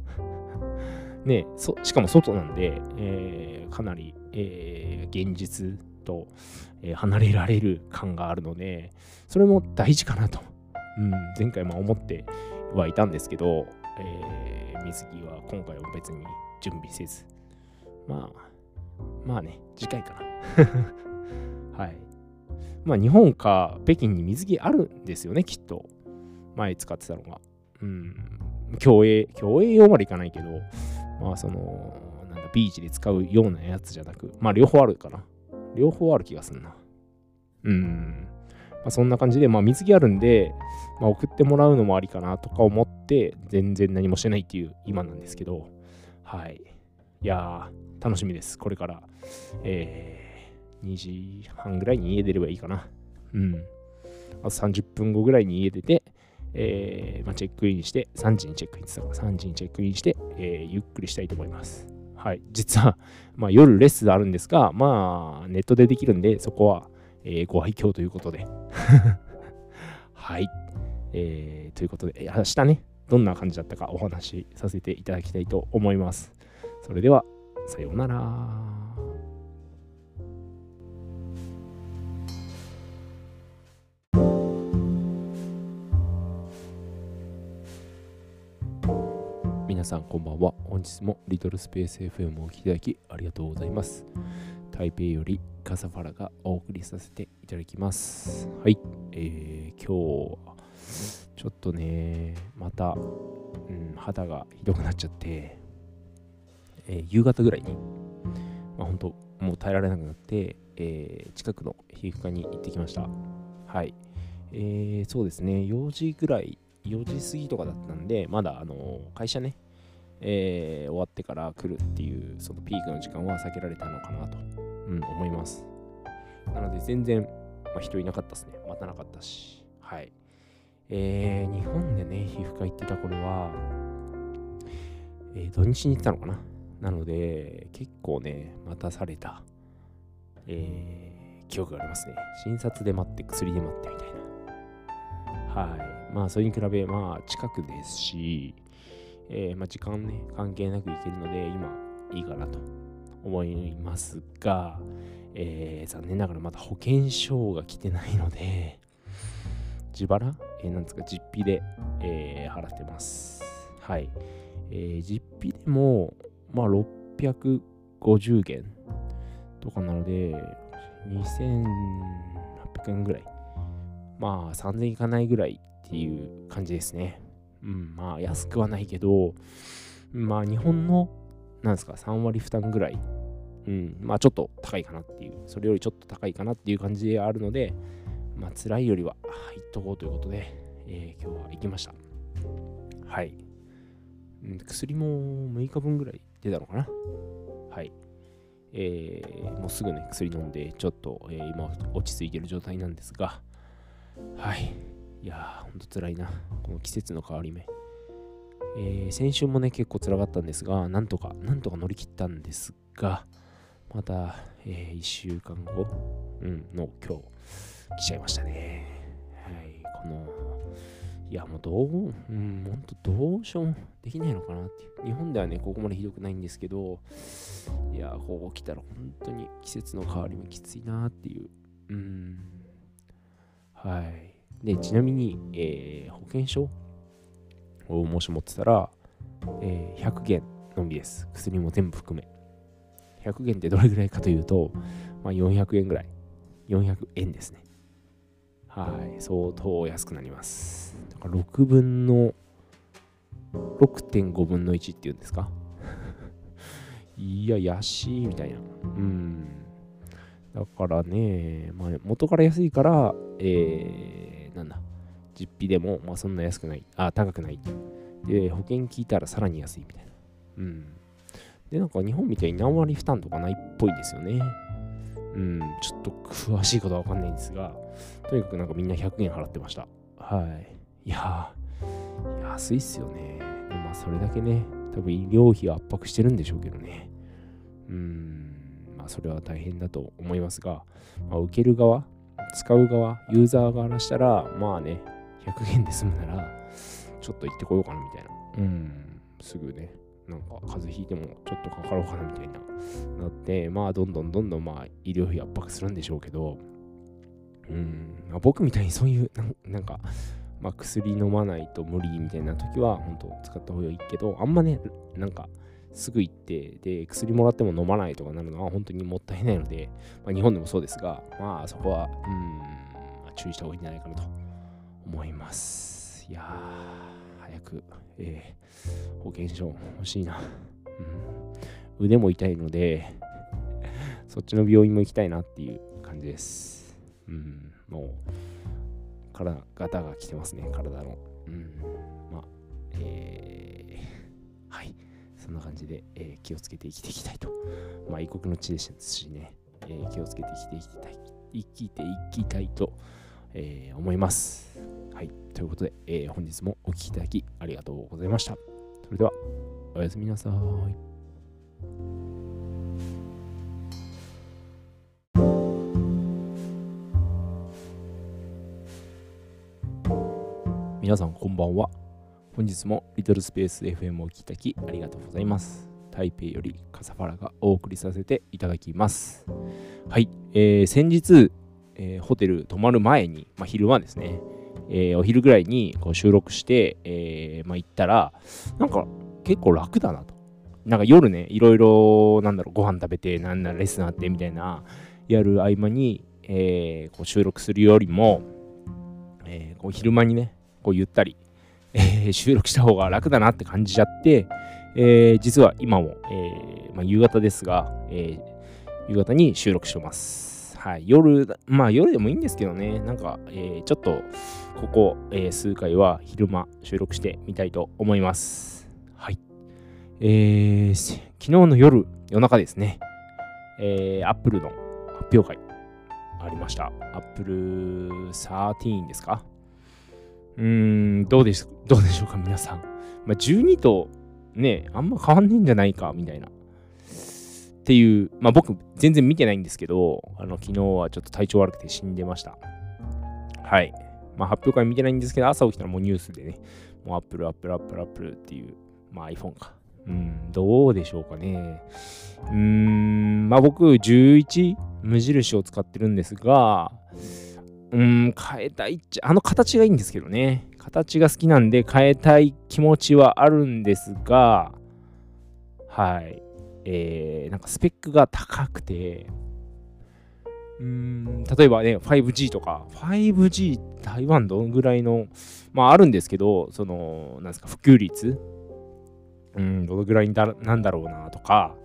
(laughs) ね、しかも外なんで、えー、かなり、えー、現実と、えー、離れられる感があるので、それも大事かなと、うん、前回も思ってはいたんですけど、えー、水着は今回は別に準備せず、まあ、まあね、次回かな。(laughs) はい。まあ日本か北京に水着あるんですよね、きっと。前使ってたのが。うん。競泳、競泳用までいかないけど、まあその、なんだ、ビーチで使うようなやつじゃなく、まあ両方あるかな。両方ある気がすんな。うん。ま、そんな感じで、まあ、水着あるんで、まあ、送ってもらうのもありかなとか思って、全然何もしてないっていう今なんですけど、はい。いやー、楽しみです。これから、えー、2時半ぐらいに家出ればいいかな。うん。あと30分後ぐらいに家出て、えーまあ、チェックインして、3時にチェックインしてたか、3時にチェックインして、えー、ゆっくりしたいと思います。はい。実は、まあ、夜レッスンあるんですが、まあ、ネットでできるんで、そこは、えー、ご愛嬌ということで。(laughs) はい。えー、ということで、明日ね、どんな感じだったかお話しさせていただきたいと思います。それでは、さようなら。皆さんこんばんは。本日もリトルスペース FM をお聴きいただきありがとうございます。台北よりカサファラがお送りさせていただきます。はい。えー、今日ちょっとね、また、うん、肌がひどくなっちゃって、えー、夕方ぐらいに、まあ本当もう耐えられなくなって、えー、近くの皮膚科に行ってきました。はい。えー、そうですね、4時ぐらい、4時過ぎとかだったんで、まだあの会社ね、えー、終わってから来るっていうそのピークの時間は避けられたのかなと、うん、思います。なので全然、まあ、人いなかったですね。待たなかったし。はい。えー、日本でね、皮膚科行ってた頃は、えー、土日に行ってたのかな。なので、結構ね、待たされた、えー、記憶がありますね。診察で待って、薬で待ってみたいな。はい。まあ、それに比べ、まあ、近くですし、えー、まあ、時間ね、関係なく行けるので、今、いいかなと思いますが、えー、残念ながらまだ保険証が来てないので、自腹、えー、なんですか、実費で、えー、払ってます。はい。えー、実費でも、まあ、650元とかなので、2800円ぐらい。まあ、3000円いかないぐらいっていう感じですね。うん、まあ安くはないけど、まあ日本の、なんですか、3割負担ぐらい、うん、まあちょっと高いかなっていう、それよりちょっと高いかなっていう感じであるので、まあ辛いよりは、行っとこうということで、えー、今日は行きました。はい。薬も6日分ぐらい出たのかな。はい。えー、もうすぐね、薬飲んで、ちょっと、えー、今落ち着いてる状態なんですが、はい。いやー、ほんと辛いな。この季節の変わり目。えー、先週もね、結構辛かったんですが、なんとか、なんとか乗り切ったんですが、また、えー、1週間後、うん、の今日、来ちゃいましたね。はい、この、いや、もうどう、うん、ほんとどうしようもできないのかなっていう。日本ではね、ここまでひどくないんですけど、いや、ここ来たら本当に季節の変わり目きついなっていう。うん、はい。で、ちなみに、えー、保険証をもし持ってたら、えー、100元のみです。薬も全部含め。100元ってどれぐらいかというと、まあ、400円ぐらい。400円ですね。はい、相当安くなります。だから6分の、6.5分の1っていうんですか？いや、安いみたいな。うん。だからね、まあ、元から安いから、えーなんだ、実費でも、まあ、そんな安くない、あ、高くない。で、保険聞いたらさらに安いみたいな。うん。で、なんか日本みたいに何割負担とかないっぽいですよね。うん、ちょっと詳しいことはわかんないんですが、とにかくなんかみんな100円払ってました。はい。いや、安いっすよね。でもまあ、それだけね、多分医療費圧迫してるんでしょうけどね。うん、まあ、それは大変だと思いますが、まあ、受ける側、使う側、ユーザー側からしたら、まあね、100円で済むなら、ちょっと行ってこようかなみたいな。うん、すぐね、なんか風邪ひいてもちょっとかかろうかなみたいな、なって、まあどんどんどんどんまあ医療費圧迫するんでしょうけど、うん、まあ、僕みたいにそういうなんか、まあ、薬飲まないと無理みたいな時は本当使った方がいいけど、あんまね、なんかすぐ行って、で、薬もらっても飲まないとかなるのは本当にもったいないので、まあ、日本でもそうですが、まあそこは、うん、まあ、注意した方がいいんじゃないかなと思います。いやー、早く、えー、保険証欲しいな。うん、腕も痛いので、そっちの病院も行きたいなっていう感じです。うん、もう、体、ガタが来てますね、体の。うん、まあ、えー、はい。そんな感じで、えー、気をつけて生きていきたいと。まあ、異国の地ですしね、えー、気をつけて生きていきたい、生きていきたいと、えー、思います。はい。ということで、えー、本日もお聴きいただきありがとうございました。それでは、おやすみなさい。皆さんこんばんは。本日もリトルスペース FM を聞いただきありがとうございます。台北よりカサファラがお送りさせていただきます。はい、えー、先日、えー、ホテル泊まる前に、まあ、昼間ですね、えー、お昼ぐらいにこう収録して、えー、まあ、行ったら、なんか結構楽だなと。なんか夜ね、いろいろ、なんだろう、ご飯食べて、なんならレッスンあってみたいな、やる合間に、えー、こう収録するよりも、えー、こう昼間にね、こうゆったり、えー、収録した方が楽だなって感じちゃって、えー、実は今も、えーまあ、夕方ですが、えー、夕方に収録してます。はい、夜、まあ夜でもいいんですけどね、なんか、えー、ちょっとここ、えー、数回は昼間収録してみたいと思います。はい。えー、昨日の夜、夜中ですね、えー、Apple の発表会ありました。Apple 13ですか？うーん、どうでしどうでしょうか、皆さん。まあ、12とね、あんま変わんねえんじゃないか、みたいな。っていう、まあ僕、全然見てないんですけど、あの、昨日はちょっと体調悪くて死んでました。はい。まあ発表会見てないんですけど、朝起きたらもうニュースでね、もう Apple、Apple、Apple、Apple っていう、まあ iPhone か。うん、どうでしょうかね。うーん、まあ僕、11無印を使ってるんですが、うん、変えたいっちゃ、あの形がいいんですけどね。形が好きなんで変えたい気持ちはあるんですが、はい。えー、なんかスペックが高くて、うーん、例えばね、5G とか、5G 台湾どんぐらいの、まああるんですけど、その、なんですか、普及率うん、どのぐらいなんだろうなとか、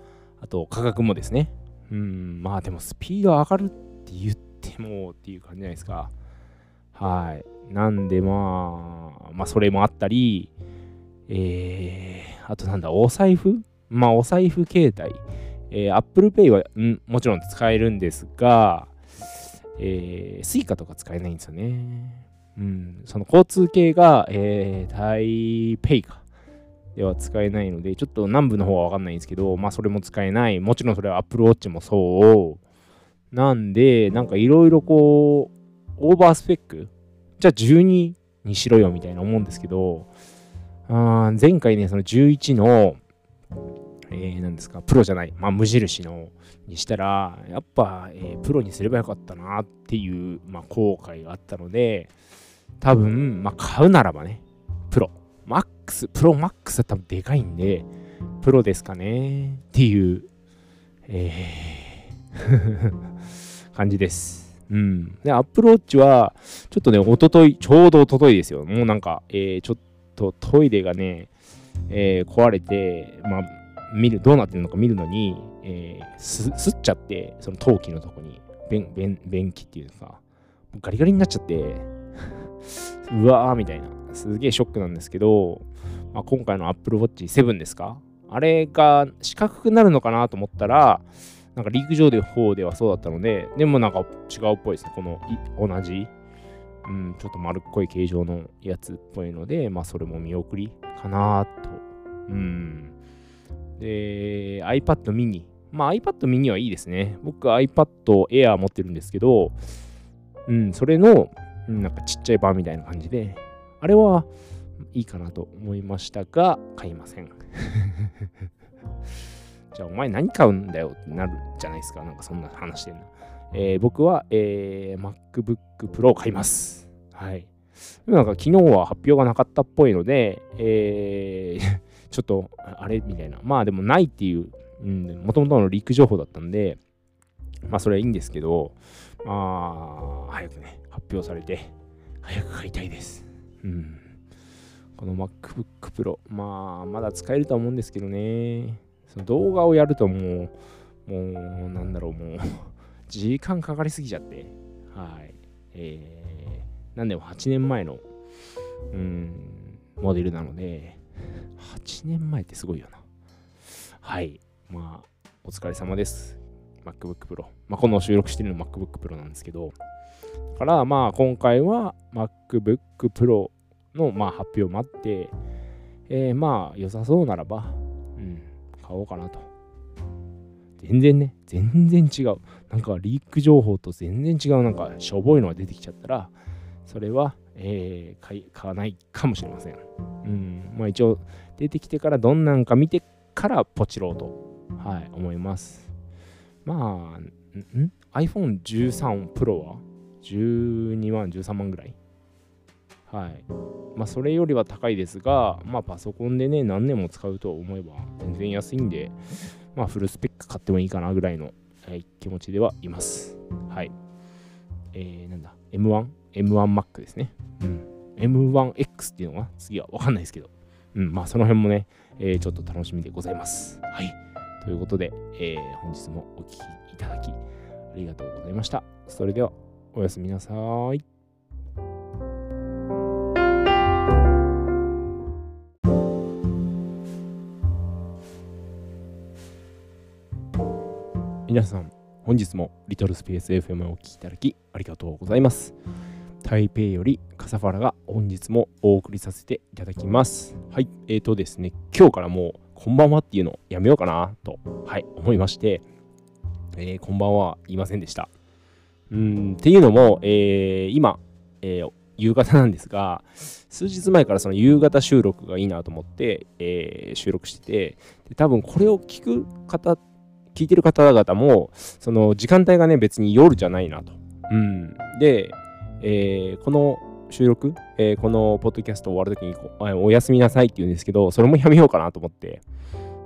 あと価格もですね。うん、まあでもスピード上がるって言ってもっていう感じじゃないですか。はい。なんでまあ、まあそれもあったり、えー、あとなんだ、お財布まあお財布携帯。えー、Apple Pay は、ん、もちろん使えるんですが、えー、Suica とか使えないんですよね。うん、その交通系が、えー、台北か。では使えないので、ちょっと南部の方はわかんないんですけど、まあそれも使えない。もちろんそれは Apple Watch もそう。なんで、なんかいろいろこう、オーバースペック？じゃあ12にしろよみたいな思うんですけど、あ前回ね、その11の、えー、何ですか、プロじゃない、まあ無印のにしたら、やっぱ、えー、プロにすればよかったなっていう、まあ、後悔があったので、多分、まあ買うならばね、プロ。マックス、プロマックスは多分でかいんで、プロですかねっていう、えー (laughs) 感じです。うん。で、アップローチは、ちょっとね、おととい、ちょうどおとといですよ。もうなんか、えー、ちょっとトイレがね、えー、壊れて、まあ、見る、どうなってるのか見るのに、えー、す、すっちゃって、その陶器のとこに、便、便、便器っていうか、ガリガリになっちゃって、(laughs) うわーみたいな。すげえショックなんですけど、まあ、今回の Apple Watch 7ですか？あれが四角くなるのかなと思ったら、なんかリーク上で方ではそうだったので、でもなんか違うっぽいですね。この同じ、うん、ちょっと丸っこい形状のやつっぽいので、まあそれも見送りかなと。うん。で、iPad mini。まあ iPad mini はいいですね。僕 iPad Air 持ってるんですけど、うん、それの、なんかちっちゃい版みたいな感じで、あれはいいかなと思いましたが、買いません。(laughs) じゃあお前何買うんだよってなるじゃないですか。なんかそんな話してんの。えー、僕は、えー、MacBook Pro を買います。はい。なんか昨日は発表がなかったっぽいので、えー、ちょっと、あれ？みたいな。まあでもないっていう、もともとのリーク情報だったんで、まあそれはいいんですけど、まあ、早くね、発表されて、早く買いたいです。うん。この MacBook Pro、まあ、まだ使えるとは思うんですけどね。その動画をやるともう、もう、なんだろう、もう時間かかりすぎちゃって。はい。えー、なんでも8年前の、うん、モデルなので、8年前ってすごいよな。はい。まあ、お疲れ様です。MacBook Pro。まあ、この収録してるの MacBook Pro なんですけど、だからまあ今回は MacBook Pro のまあ発表を待って、えー、まあ良さそうならば、うん、買おうかなと。全然ね、全然違う。なんかリーク情報と全然違う、なんかしょぼいのが出てきちゃったら、それは、えー、買買わないかもしれません。うん。まあ一応出てきてからどんなんか見てからポチろうと、はい、思います。まあ、ん ?iPhone13 Pro は？12万、13万ぐらい？はい。まあ、それよりは高いですが、まあ、パソコンでね、何年も使うと思えば全然安いんで、まあ、フルスペック買ってもいいかなぐらいの、はい、気持ちではいます。はい。えー、なんだ、M1、M1Mac ですね。うん。M1X っていうのが次はわかんないですけど、うん、まあ、その辺もね、えー、ちょっと楽しみでございます。はい。ということで、えー、本日もお聴きいただきありがとうございました。それでは、おやすみなさい。皆さん、本日もリトルスペース FM をお聴きいただきありがとうございます。台北より笠原が本日もお送りさせていただきます。はい、えーとですね、今日からもうこんばんはっていうのをやめようかなと、はい、思いまして、えー、こんばんは言いませんでした。うんっていうのも、えー、今、えー、夕方なんですが、数日前からその夕方収録がいいなと思って、えー、収録してて、で多分これを聞く方聞いてる方々も、その時間帯がね、別に夜じゃないなと。うん。で、えー、この収録、えー、このポッドキャスト終わるときにおやすみなさいって言うんですけど、それもやめようかなと思って、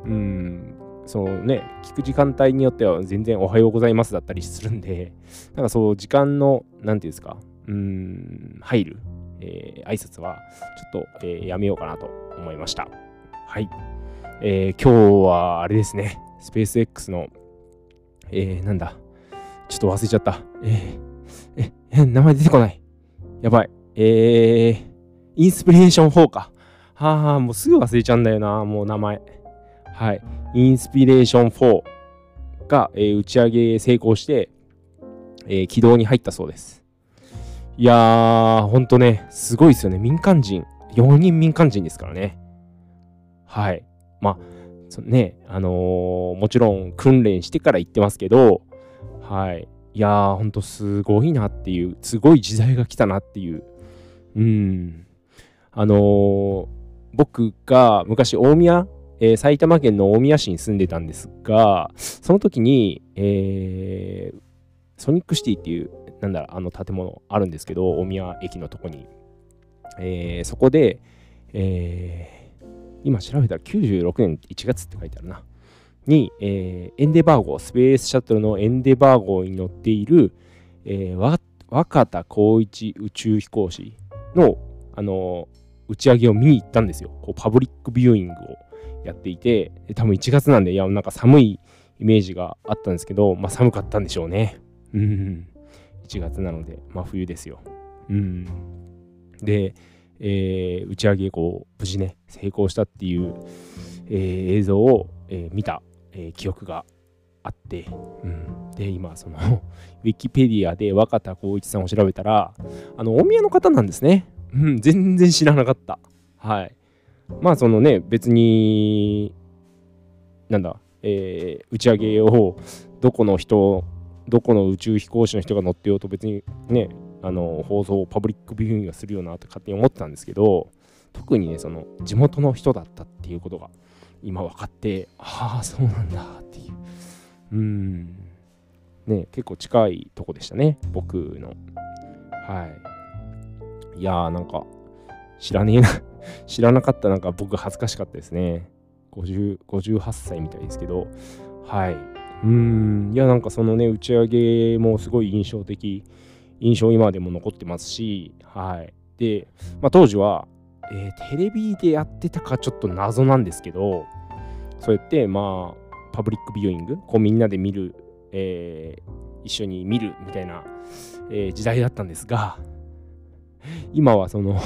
うん、そのね、聞く時間帯によっては全然おはようございますだったりするんで、(laughs) なんかそう、時間の、なんていうんですか、うん、入る、えー、挨拶は、ちょっと、えー、やめようかなと思いました。はい。えー、今日は、あれですね、スペース X の、えー、なんだ。ちょっと忘れちゃった。えー、え、名前出てこない。やばい。えー、インスピレーション4か。はあ、もうすぐ忘れちゃうんだよな、もう名前。はい。インスピレーション4が、えー、打ち上げ成功して、えー、軌道に入ったそうです。いやー、ほんとね、すごいですよね。民間人。4人民間人ですからね。はい。まあ、ね、あのー、もちろん訓練してから行ってますけど、はい。いやー、ほんとすごいなっていう、すごい時代が来たなっていう。うん。あのー、僕が昔大宮、えー、埼玉県の大宮市に住んでたんですが、その時に、えー、ソニックシティっていう、なんだろあの建物あるんですけど、大宮駅のとこに。えー、そこで、えー、今調べたら96年1月って書いてあるな。に、えー、エンデバー号、スペースシャトルのエンデバー号に乗っている、えー、若田光一宇宙飛行士の、あのー、打ち上げを見に行ったんですよ。こうパブリックビューイングをやっていて、多分1月なんで、いや、なんか寒いイメージがあったんですけど、まあ寒かったんでしょうね。うん。1月なので、真、まあ、冬ですよ。うん。で、えー、打ち上げこう無事ね成功したっていう、えー、映像を、えー、見た、え記憶があって、うん、で今その (laughs) ウィキペディアで若田光一さんを調べたらあの大宮の方なんですね、うん、全然知らなかった。はい。まあそのね別になんだ、え打ち上げをどこの人どこの宇宙飛行士の人が乗ってようと別にねあの放送をパブリックビューイングするよなと勝手に思ってたんですけど特にねその地元の人だったっていうことが今分かってああそうなんだっていう。うん。ね結構近いとこでしたね僕の。はい。いやーなんか知らねえな。(laughs) 知らなかったなんか僕恥ずかしかったですね。50 58歳みたいですけど。はい。うん。いやなんかそのね打ち上げもすごい印象的。印象今でも残ってますし、はい。で、まあ、当時は、えー、テレビでやってたかちょっと謎なんですけど、そうやって、まあ、パブリックビューイング、こうみんなで見る、えー、一緒に見るみたいな、えー、時代だったんですが、今はその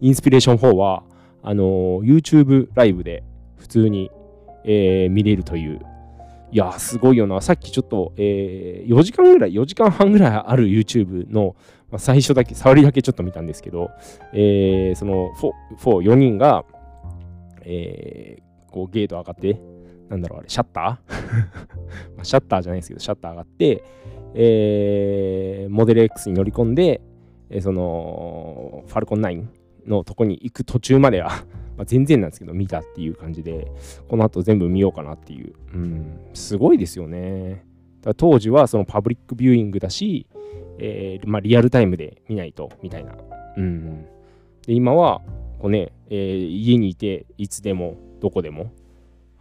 インスピレーション4は、あの YouTube ライブで普通に、えー、見れるといういやすごいよな。さっきちょっと、えー、4時間ぐらい、4時間半ぐらいある YouTube の、まあ、最初だけ、触りだけちょっと見たんですけど、えー、その4、4人が、えー、こうゲート上がって、なんだろうあれ、シャッター？(laughs) まあシャッターじゃないですけど、シャッター上がって、えー、モデル X に乗り込んで、えそのファルコン9のとこに行く途中までは (laughs) ま全然なんですけど見たっていう感じでこの後全部見ようかなっていう、うん、すごいですよね。当時はそのパブリックビューイングだし、えー、まあ、リアルタイムで見ないとみたいな、うん、で今はこうね、えー、家にいていつでもどこでも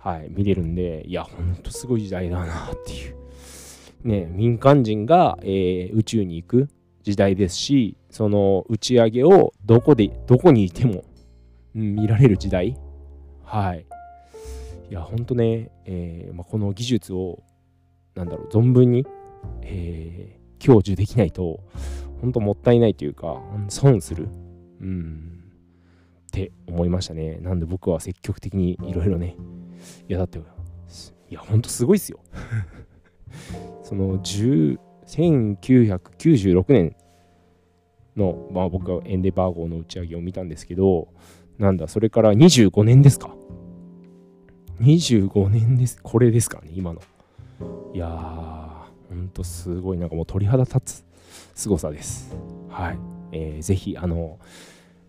はい、見れるんで、いや、ほんとすごい時代だなっていう。ね、民間人が、えー、宇宙に行く時代ですし、その打ち上げをどこで、どこにいても、うん、見られる時代。はい。いや、ほんとね、えーまあ、この技術を、なんだろう、存分に、えー、享受できないと、ほんともったいないというか、損する。うん。って思いましたね。なんで僕は積極的にいろいろね、いやだっていやほんとすごいっすよ (laughs) その1996年の、まあ、僕はエンデバー号の打ち上げを見たんですけどなんだそれから25年ですか25年ですこれですからね今のいやーほんとすごいなんかもう鳥肌立つ凄さですはい、えー、ぜひあの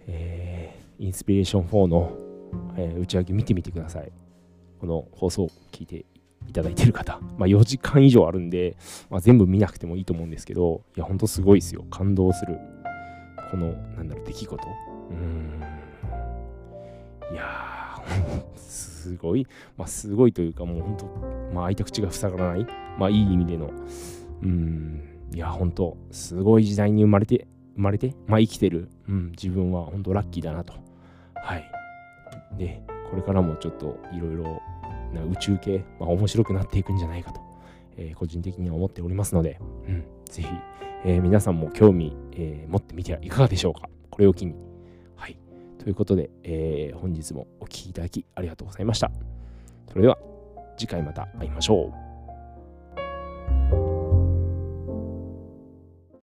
えー、インスピレーション4の、えー、打ち上げ見てみてくださいこの放送を聞いていただいている方、まあ、4時間以上あるんで、まあ、全部見なくてもいいと思うんですけど、いや、ほんとすごいですよ。感動する。この、なんだろう、出来事。うん。いやー、(laughs) すごい、まあ、すごいというか、もう本当、まあ、開いた口が塞がらない、まあ、いい意味での、うん、いや、本当すごい時代に生まれて、生まれて、まあ、生きてる、うん、自分は本当ラッキーだなと。はい。で、これからもちょっといろいろな宇宙系、まあ、面白くなっていくんじゃないかと、えー、個人的には思っておりますので、うん、ぜひ、えー、皆さんも興味、えー、持ってみてはいかがでしょうか。これを機に。はい。ということで、えー、本日もお聴きいただきありがとうございました。それでは次回また会いましょう。you